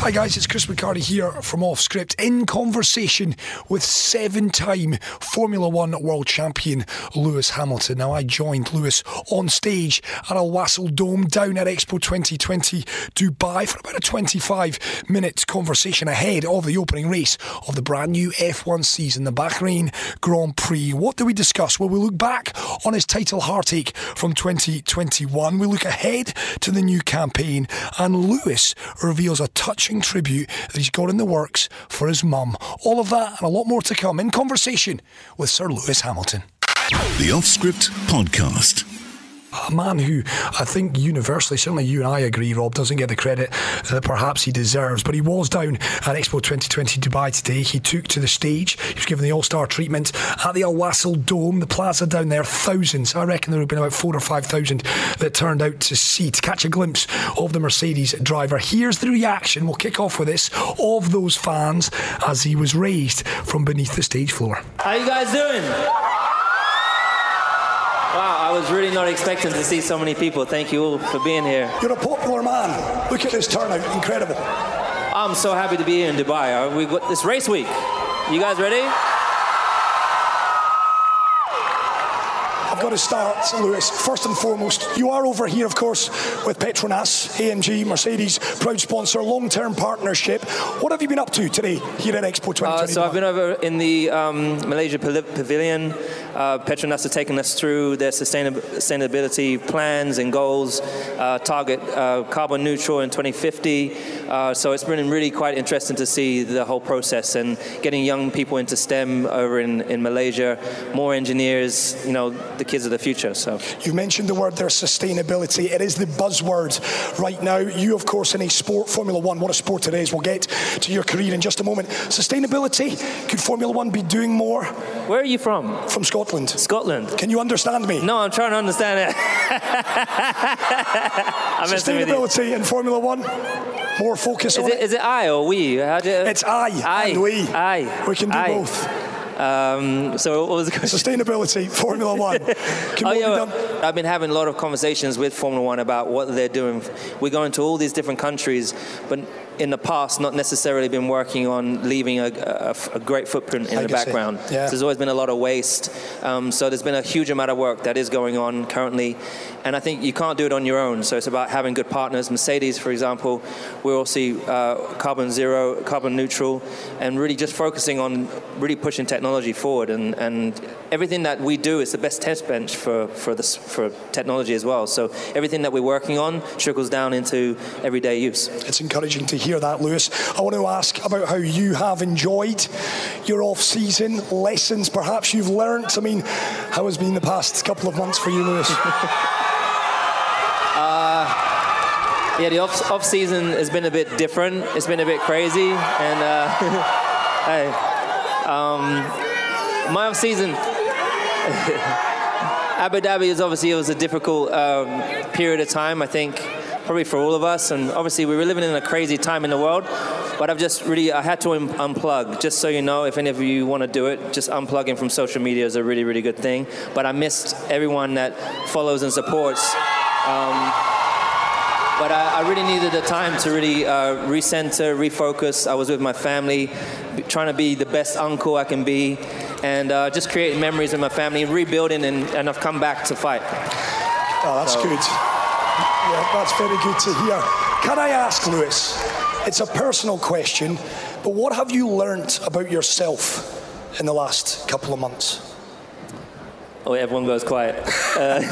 Hi guys, it's Chris McHardy here from Off Script in conversation with seven-time Formula One world champion Lewis Hamilton. Now I joined Lewis on stage at Al Wasl Dome down at Expo 2020 Dubai for about a 25-minute conversation ahead of the opening race of the brand new F1 season, the Bahrain Grand Prix. What do we discuss? Well, we look back on his title heartache from 2021. We look ahead to the new campaign, and Lewis reveals a touching tribute that he's got in the works for his mum. All of that and a lot more to come in conversation with Sir Lewis Hamilton. The Off Script Podcast a man who I think universally, certainly you and I agree, Rob, doesn't get the credit that perhaps he deserves. But he was down at Expo 2020 Dubai today. He took to the stage. He was given the All Star treatment at the Al Wasl Dome, the plaza down there. Thousands, I reckon there have been about four or five thousand that turned out to see, to catch a glimpse of the Mercedes driver. Here's the reaction. We'll kick off with this of those fans as he was raised from beneath the stage floor. How you guys doing? Wow, I was really not expecting to see so many people. Thank you all for being here. You're a popular man. Look at this turnout. Incredible. I'm so happy to be here in Dubai. We've got this race week. You guys ready? I've got to start, Lewis. First and foremost, you are over here, of course, with Petronas, AMG, Mercedes, proud sponsor, long-term partnership. What have you been up to today here at Expo 2020? Uh, so I've been over in the um, Malaysia Pavilion. Uh, Petronas are taking us through their sustainability plans and goals, uh, target uh, carbon neutral in 2050. Uh, so it's been really quite interesting to see the whole process and getting young people into STEM over in, in Malaysia, more engineers, you know, the kids of the future. So you mentioned the word there, sustainability. It is the buzzword right now. You, of course, in a sport, Formula One. What a sport it is. We'll get to your career in just a moment. Sustainability. Could Formula One be doing more? Where are you from? From Scotland. Scotland. Can you understand me? No, I'm trying to understand it. Sustainability in Formula One. More focus is on it, it. Is it I or we? How do you, it's I, I and we. I. We can do I. both. Um, so what was the question? Sustainability, Formula One. oh, yeah, I've been having a lot of conversations with Formula One about what they're doing. We're going to all these different countries, but in the past not necessarily been working on leaving a, a, a great footprint in the background. Yeah. So there's always been a lot of waste. Um, so there's been a huge amount of work that is going on currently, and I think you can't do it on your own. So it's about having good partners. Mercedes, for example, we're also uh, carbon zero, carbon neutral, and really just focusing on really pushing technology forward. And, and everything that we do is the best test bench for for this for technology as well. So everything that we're working on trickles down into everyday use. It's encouraging to hear hear that, Lewis. I want to ask about how you have enjoyed your off season, lessons perhaps you've learnt. I mean, how has been the past couple of months for you, Lewis? uh, yeah, the off, off season has been a bit different. It's been a bit crazy, and uh, hey, um, my off season. Abu Dhabi is obviously it was a difficult um, period of time. I think probably for all of us. And obviously, we were living in a crazy time in the world. But I've just really, I had to un- unplug. Just so you know, if any of you want to do it, just unplugging from social media is a really, really good thing. But I missed everyone that follows and supports. Um, but I, I, really needed the time to really uh, recenter, refocus. I was with my family, trying to be the best uncle I can be, and uh, just creating memories with my family, rebuilding, and, and I've come back to fight. Oh, that's so. good. Yeah, that's very good to hear. Can I ask, Lewis? It's a personal question, but what have you learnt about yourself in the last couple of months? Oh, everyone goes quiet. Uh,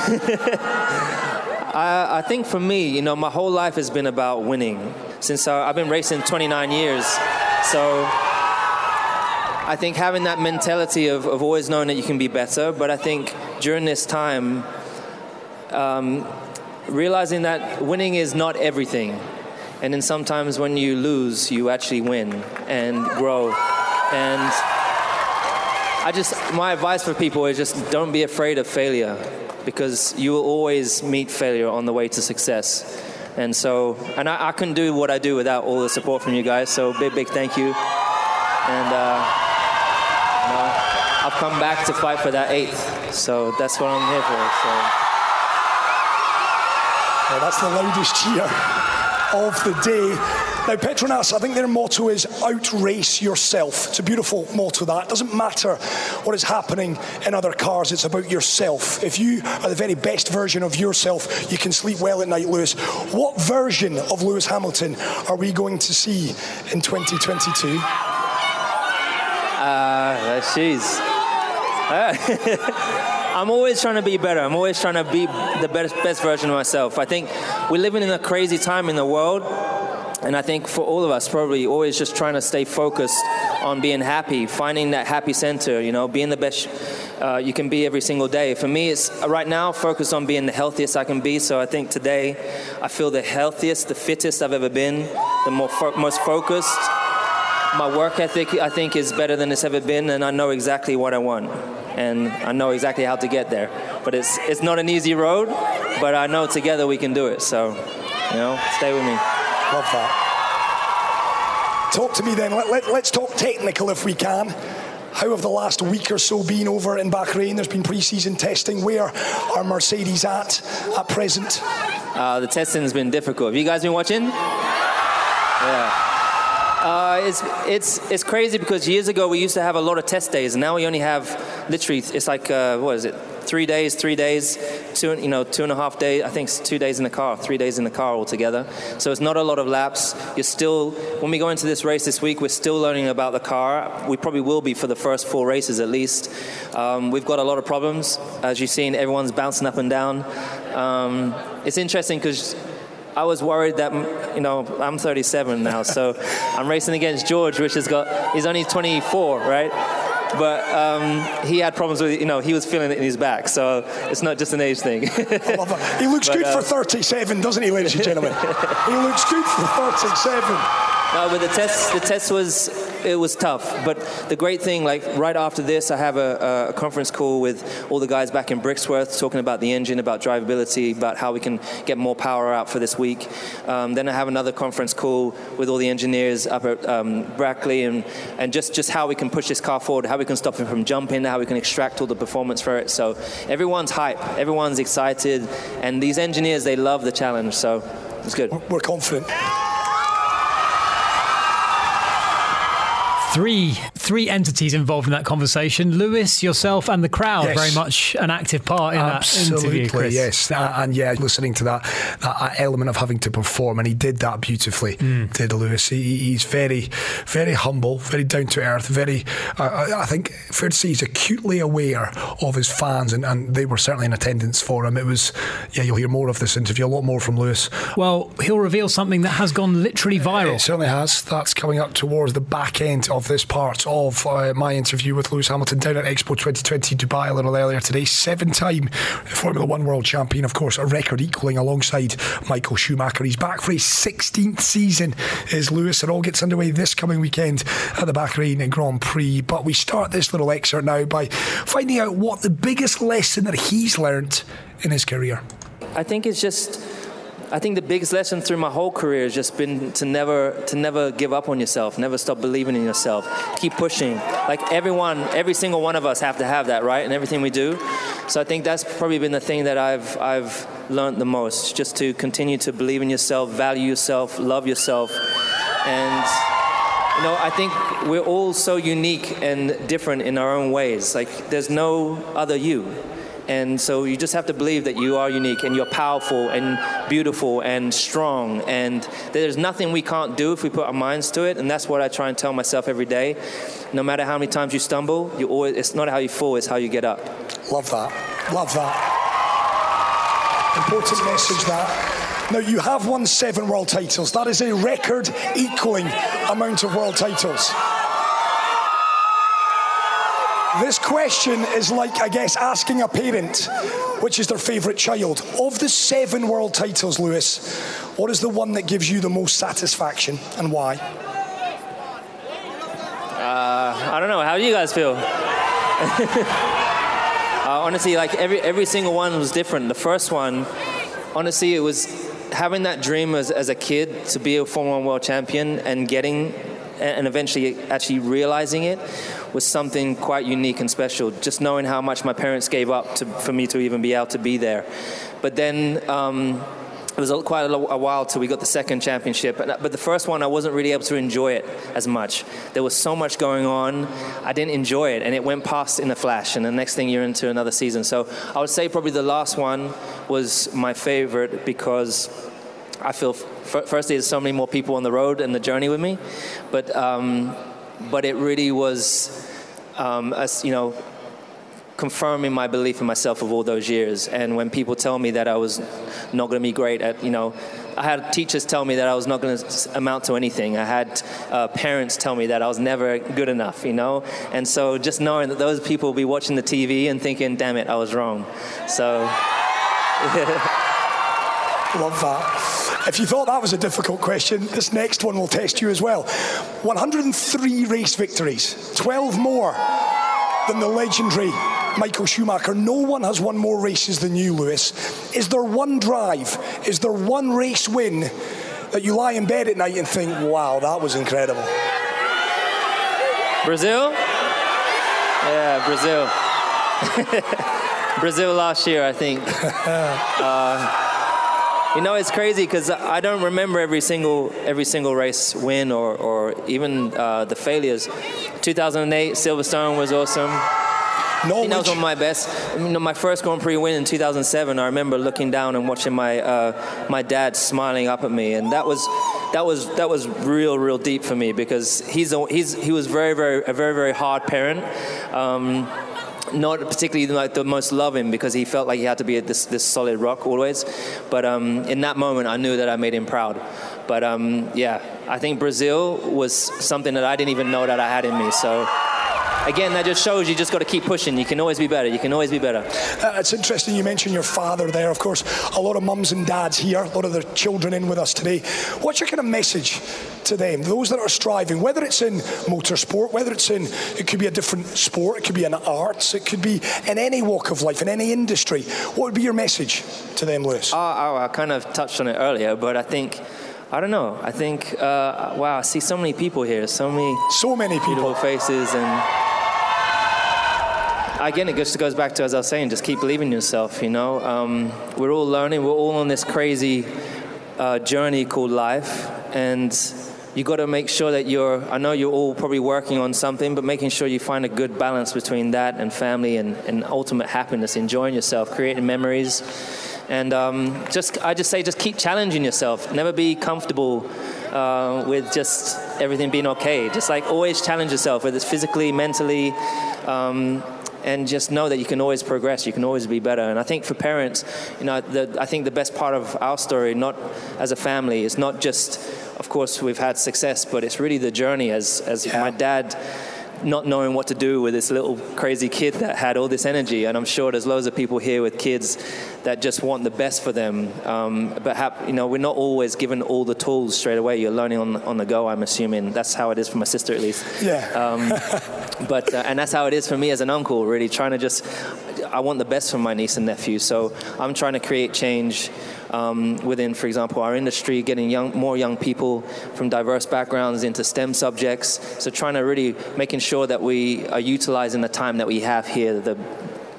I, I, think for me, you know, my whole life has been about winning. Since uh, I've been racing 29 years, so I think having that mentality of, of always knowing that you can be better. But I think during this time, um, realizing that winning is not everything. And then sometimes when you lose, you actually win and grow. And I just, my advice for people is just don't be afraid of failure because you will always meet failure on the way to success. And so, and I, I couldn't do what I do without all the support from you guys. So big, big thank you. And uh, I've come back to fight for that eighth. So that's what I'm here for. So. Yeah, that's the loudest cheer of the day. Now, Petronas, I think their motto is outrace yourself. It's a beautiful motto, that. It doesn't matter what is happening in other cars, it's about yourself. If you are the very best version of yourself, you can sleep well at night, Lewis. What version of Lewis Hamilton are we going to see in 2022? Uh, she's. I'm always trying to be better. I'm always trying to be the best, best version of myself. I think we're living in a crazy time in the world. And I think for all of us, probably always just trying to stay focused on being happy, finding that happy center, you know, being the best uh, you can be every single day. For me, it's right now focused on being the healthiest I can be. So I think today I feel the healthiest, the fittest I've ever been, the more fo- most focused. My work ethic, I think, is better than it's ever been, and I know exactly what I want and I know exactly how to get there. But it's it's not an easy road, but I know together we can do it. So, you know, stay with me. Love that. Talk to me then. Let, let, let's talk technical if we can. How have the last week or so been over in Bahrain? There's been pre-season testing. Where are Mercedes at at present? Uh, the testing has been difficult. Have you guys been watching? Yeah. Uh, it's it's it's crazy because years ago we used to have a lot of test days, and now we only have literally it's like uh, what is it? Three days, three days, two you know two and a half days. I think it's two days in the car, three days in the car altogether. So it's not a lot of laps. You're still when we go into this race this week, we're still learning about the car. We probably will be for the first four races at least. Um, we've got a lot of problems, as you've seen. Everyone's bouncing up and down. Um, it's interesting because I was worried that you know I'm 37 now, so I'm racing against George, which has got he's only 24, right? But um, he had problems with you know he was feeling it in his back, so it's not just an age thing. I love it. He looks but, good uh, for 37, doesn't he, ladies and gentlemen? he looks good for 37. No, but the test the test was it was tough. But the great thing, like right after this, I have a, a, conference call with all the guys back in Brixworth talking about the engine, about drivability, about how we can get more power out for this week. Um, then I have another conference call with all the engineers up at um, Brackley and, and just, just how we can push this car forward, how we can stop it from jumping, how we can extract all the performance for it. So everyone's hype, everyone's excited, and these engineers, they love the challenge. So it's good. We're confident. Three three entities involved in that conversation. Lewis, yourself, and the crowd yes. very much an active part in Absolutely, that interview. Chris. Yes, uh, and yeah, listening to that, that element of having to perform, and he did that beautifully. Mm. Did Lewis? He, he's very, very humble, very down to earth. Very, uh, I think fair to say, he's acutely aware of his fans, and, and they were certainly in attendance for him. It was, yeah, you'll hear more of this interview, a lot more from Lewis. Well, he'll reveal something that has gone literally viral. It certainly has. That's coming up towards the back end of this part of uh, my interview with Lewis Hamilton down at Expo 2020 Dubai a little earlier today. Seven time Formula One world champion, of course, a record equaling alongside Michael Schumacher. He's back for his 16th season, is Lewis. It all gets underway this coming weekend at the Bahrain Grand Prix. But we start this little excerpt now by finding out what the biggest lesson that he's learned in his career. I think it's just I think the biggest lesson through my whole career has just been to never to never give up on yourself, never stop believing in yourself, keep pushing. Like everyone, every single one of us have to have that, right? In everything we do. So I think that's probably been the thing that I've I've learned the most, just to continue to believe in yourself, value yourself, love yourself, and you know, I think we're all so unique and different in our own ways. Like there's no other you. And so you just have to believe that you are unique and you're powerful and beautiful and strong. And there's nothing we can't do if we put our minds to it. And that's what I try and tell myself every day. No matter how many times you stumble, you always, it's not how you fall, it's how you get up. Love that. Love that. Important message that. Now, you have won seven world titles. That is a record equaling amount of world titles. This question is like, I guess, asking a parent which is their favourite child. Of the seven world titles, Lewis, what is the one that gives you the most satisfaction and why? Uh, I don't know. How do you guys feel? uh, honestly, like every every single one was different. The first one, honestly, it was having that dream as, as a kid to be a Formula One world champion and getting and eventually actually realizing it was something quite unique and special. Just knowing how much my parents gave up to, for me to even be able to be there. But then um, it was quite a, while till we got the second championship. But the first one, I wasn't really able to enjoy it as much. There was so much going on, I didn't enjoy it, and it went past in a flash. And the next thing you're into another season. So I would say probably the last one was my favorite because I feel, firstly, there's so many more people on the road and the journey with me, but um, but it really was, um, as you know confirming my belief in myself of all those years. And when people tell me that I was not going to be great at, you know, I had teachers tell me that I was not going to amount to anything. I had uh, parents tell me that I was never good enough, you know? And so just knowing that those people will be watching the TV and thinking, damn it, I was wrong. So. Love that. If you thought that was a difficult question, this next one will test you as well. 103 race victories, 12 more than the legendary Michael Schumacher. No one has won more races than you, Lewis. Is there one drive, is there one race win that you lie in bed at night and think, wow, that was incredible? Brazil? Yeah, Brazil. Brazil last year, I think. uh, you know, it's crazy because I don't remember every single every single race win or, or even uh, the failures. 2008 Silverstone was awesome. No, that was one of my best. You know, my first Grand Prix win in 2007. I remember looking down and watching my uh, my dad smiling up at me, and that was that was that was real, real deep for me because he's a, he's he was very, very a very, very hard parent. Um, not particularly like the most loving because he felt like he had to be this, this solid rock always. But um, in that moment, I knew that I made him proud. But um, yeah, I think Brazil was something that I didn't even know that I had in me. So again, that just shows you just got to keep pushing. You can always be better. You can always be better. Uh, it's interesting you mentioned your father there. Of course, a lot of mums and dads here, a lot of their children in with us today. What's your kind of message to them, those that are striving, whether it's in motorsport, whether it's in, it could be a different sport, it could be in arts, it could be in any walk of life, in any industry. What would be your message to them, Lewis? Uh, I kind of touched on it earlier, but I think I don't know. I think, uh, wow, I see so many people here, so many, so many people, faces, and again, it just goes back to as I was saying, just keep believing in yourself. You know, um, we're all learning. We're all on this crazy uh, journey called life, and you got to make sure that you're. I know you're all probably working on something, but making sure you find a good balance between that and family and, and ultimate happiness, enjoying yourself, creating memories and um, just, I just say, just keep challenging yourself. Never be comfortable uh, with just everything being okay. Just like always challenge yourself, whether it's physically, mentally. Um, and just know that you can always progress, you can always be better. And I think for parents, you know, the, I think the best part of our story, not as a family, is not just, of course, we've had success, but it's really the journey. As as yeah. my dad not knowing what to do with this little crazy kid that had all this energy. And I'm sure there's loads of people here with kids that just want the best for them. Um, but hap- you know, we're not always given all the tools straight away. You're learning on on the go. I'm assuming that's how it is for my sister at least. Yeah. Um, but uh, and that's how it is for me as an uncle. Really trying to just, I want the best for my niece and nephew. So I'm trying to create change um, within, for example, our industry, getting young, more young people from diverse backgrounds into STEM subjects. So trying to really making sure that we are utilizing the time that we have here, the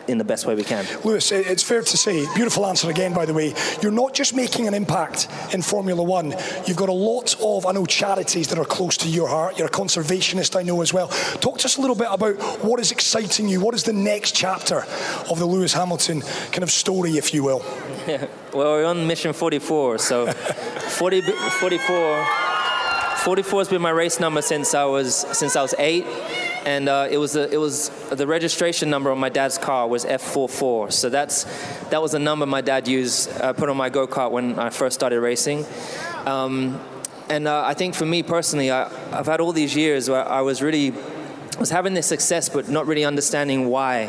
in the best way we can. Lewis, it's fair to say, beautiful answer again, by the way. You're not just making an impact in Formula One. You've got a lot of, I know, charities that are close to your heart. You're a conservationist, I know as well. Talk to us a little bit about what is exciting you. What is the next chapter of the Lewis Hamilton kind of story, if you will? Yeah. Well, we're on mission 44, so 40, 44. 44 has been my race number since I was since I was eight and uh, it was a, it was the registration number on my dad's car was F44. So that's that was the number my dad used uh, put on my go kart when I first started racing. Um, and uh, I think for me personally, I, have had all these years where I was really was having this success, but not really understanding why.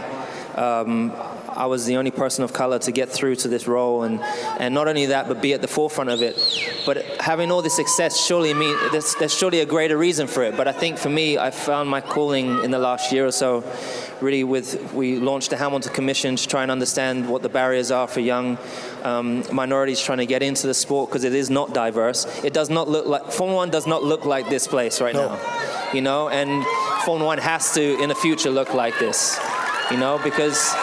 Um, I was the only person of color to get through to this role, and, and not only that, but be at the forefront of it. But having all this success surely mean there's, there's surely a greater reason for it. But I think for me, I found my calling in the last year or so. Really, with we launched the Hamilton Commission to try and understand what the barriers are for young um, minorities trying to get into the sport because it is not diverse. It does not look like Formula One does not look like this place right no. now, you know. And Formula One has to in the future look like this, you know, because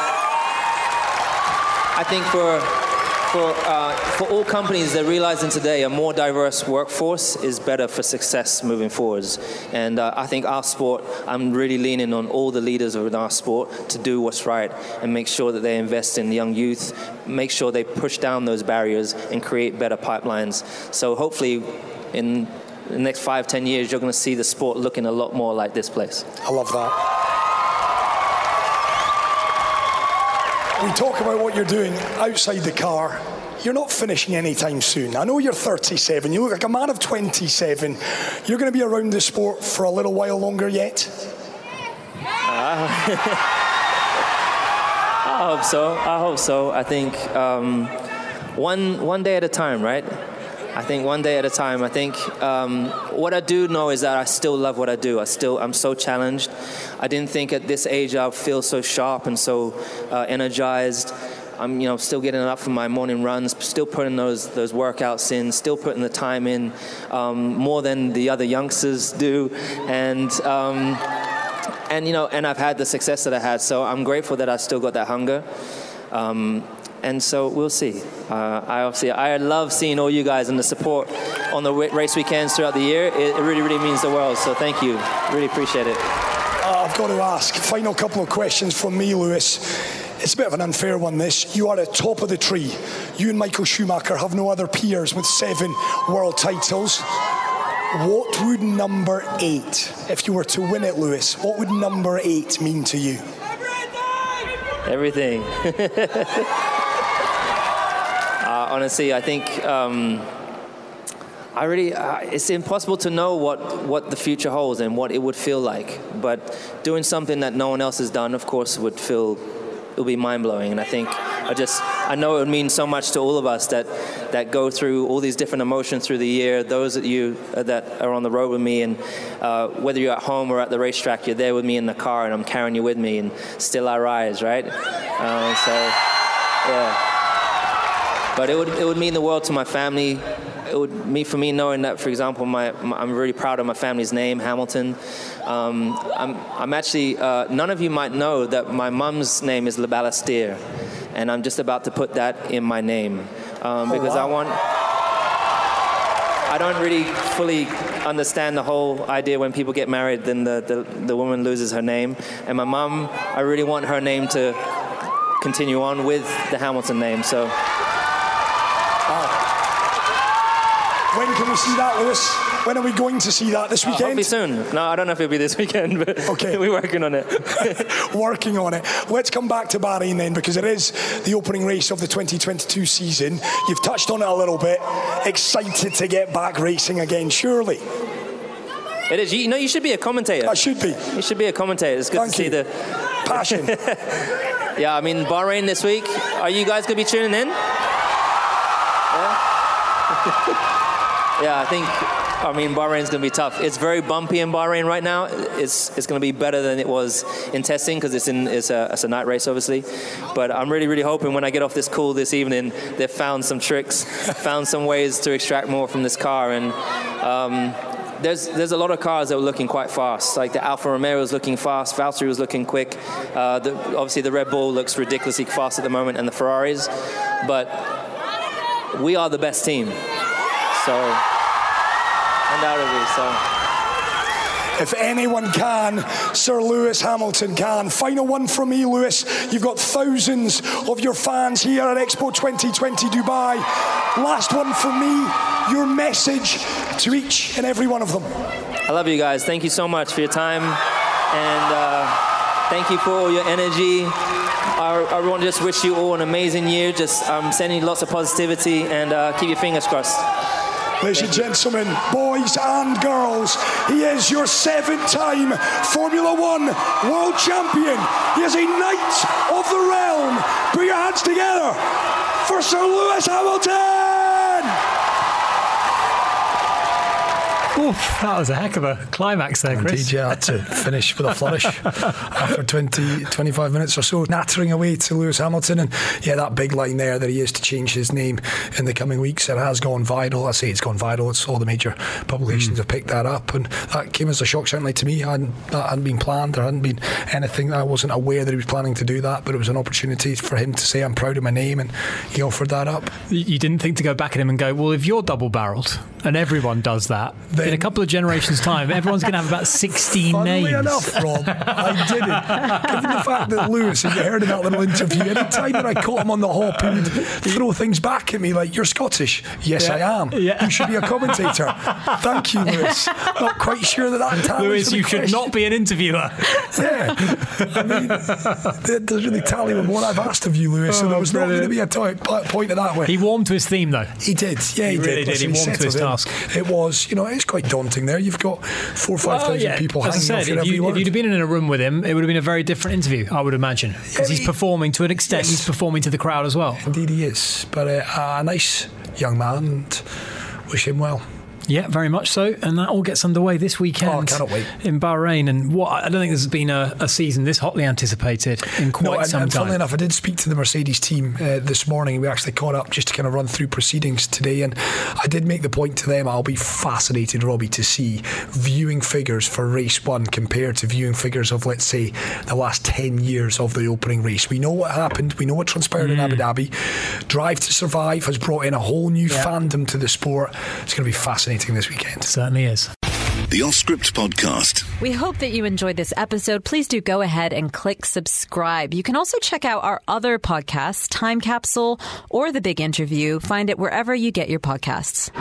I think for for, uh, for all companies, they're realizing today a more diverse workforce is better for success moving forwards. And uh, I think our sport, I'm really leaning on all the leaders of our sport to do what's right and make sure that they invest in young youth, make sure they push down those barriers and create better pipelines. So hopefully, in the next five, ten years, you're going to see the sport looking a lot more like this place. I love that. We talk about what you're doing outside the car. You're not finishing anytime soon. I know you're 37. You look like a man of 27. You're going to be around the sport for a little while longer yet? Uh, I hope so. I hope so. I think um, one, one day at a time, right? I think one day at a time. I think um, what I do know is that I still love what I do. I still I'm so challenged. I didn't think at this age I'd feel so sharp and so uh, energized. I'm you know still getting up for my morning runs, still putting those those workouts in, still putting the time in um, more than the other youngsters do, and. Um, and you know, and I've had the success that I had, so I'm grateful that I still got that hunger. Um, and so we'll see. Uh, I obviously I love seeing all you guys and the support on the race weekends throughout the year. It, it really, really means the world. So thank you. Really appreciate it. Uh, I've got to ask. Final couple of questions from me, Lewis. It's a bit of an unfair one, this. You are at top of the tree. You and Michael Schumacher have no other peers with seven world titles. What would number eight, if you were to win it, Lewis, what would number eight mean to you? Everything. honestly, I think um, I really uh, it's impossible to know what what the future holds and what it would feel like. But doing something that no one else has done, of course, would feel it would be mind blowing. And I think I just I know it would mean so much to all of us that that go through all these different emotions through the year. Those that you uh, that are on the road with me, and uh, whether you're at home or at the racetrack, you're there with me in the car, and I'm carrying you with me, and still I rise, right? Uh, so yeah. But it would, it would mean the world to my family. It would mean for me knowing that, for example, my, my I'm really proud of my family's name, Hamilton. Um, I'm, I'm actually, uh, none of you might know that my mum's name is Larbalestier, and I'm just about to put that in my name um, because oh, wow. I want. I don't really fully understand the whole idea when people get married, then the, the, the woman loses her name. And my mum, I really want her name to continue on with the Hamilton name. So When can we see that, Lewis? When are we going to see that this weekend? Uh, hopefully soon. No, I don't know if it'll be this weekend, but okay. we're working on it. working on it. Let's come back to Bahrain then, because it is the opening race of the 2022 season. You've touched on it a little bit. Excited to get back racing again, surely. It is. You know, you should be a commentator. I should be. You should be a commentator. It's good Thank to see you. the passion. yeah, I mean, Bahrain this week. Are you guys going to be tuning in? Yeah. Yeah, I think. I mean, Bahrain's going to be tough. It's very bumpy in Bahrain right now. It's it's going to be better than it was in testing because it's in it's a, it's a night race, obviously. But I'm really really hoping when I get off this call this evening, they've found some tricks, found some ways to extract more from this car, and. Um, there's there's a lot of cars that were looking quite fast. Like the Alfa Romeo was looking fast, Valtteri was looking quick. Uh, the, obviously, the Red Bull looks ridiculously fast at the moment, and the Ferraris. But we are the best team. So, undoubtedly, so. If anyone can, Sir Lewis Hamilton can. Final one from me, Lewis. You've got thousands of your fans here at Expo 2020 Dubai. Last one from me, your message to each and every one of them. I love you guys. Thank you so much for your time. And uh, thank you for all your energy. I, I want to just wish you all an amazing year. Just um, sending lots of positivity and uh, keep your fingers crossed. Ladies and gentlemen, boys and girls, he is your seventh time Formula One world champion. He is a knight of the realm. Put your hands together for Sir Lewis Hamilton. That was a heck of a climax there, Chris. Indeed, yeah, had to finish with a flourish after 20, 25 minutes or so, nattering away to Lewis Hamilton. And yeah, that big line there that he is to change his name in the coming weeks. It has gone viral. I say it's gone viral. It's all the major publications mm. have picked that up. And that came as a shock, certainly to me. I hadn't, that hadn't been planned. There hadn't been anything. I wasn't aware that he was planning to do that, but it was an opportunity for him to say, I'm proud of my name. And he offered that up. You didn't think to go back at him and go, well, if you're double barreled and everyone does that, then, in a couple of generations' time, everyone's going to have about 16 funnily names. enough, Rob, I didn't. Given the fact that Lewis, if you heard in that little interview, any time that I caught him on the hop, he would throw things back at me like, You're Scottish. Yes, yeah. I am. Yeah. You should be a commentator. Thank you, Lewis. Not quite sure that that tallies Lewis, you question. should not be an interviewer. yeah. I mean, it doesn't really tally with what I've asked of you, Lewis, oh, so there was brilliant. not going to be a t- point of that way. He warmed to his theme, though. He did. Yeah, he, he really did. did. He warmed to his in. task. It was, you know, it's quite daunting there. You've got four or five thousand yeah. people As hanging I said, if, you, if you'd have been in a room with him, it would have been a very different interview, I would imagine. Because yeah, he's performing to an extent, yes. he's performing to the crowd as well. Indeed, he is. But uh, a nice young man, and wish him well. Yeah, very much so. And that all gets underway this weekend oh, cannot wait. in Bahrain. And what I don't think there's been a, a season this hotly anticipated in quite no, and, some and time. Funnily enough, I did speak to the Mercedes team uh, this morning. We actually caught up just to kind of run through proceedings today. And I did make the point to them I'll be fascinated, Robbie, to see viewing figures for race one compared to viewing figures of, let's say, the last 10 years of the opening race. We know what happened, we know what transpired mm. in Abu Dhabi. Drive to Survive has brought in a whole new yeah. fandom to the sport. It's going to be fascinating this weekend certainly is. The Off Script Podcast. We hope that you enjoyed this episode. Please do go ahead and click subscribe. You can also check out our other podcasts, Time Capsule or The Big Interview. Find it wherever you get your podcasts.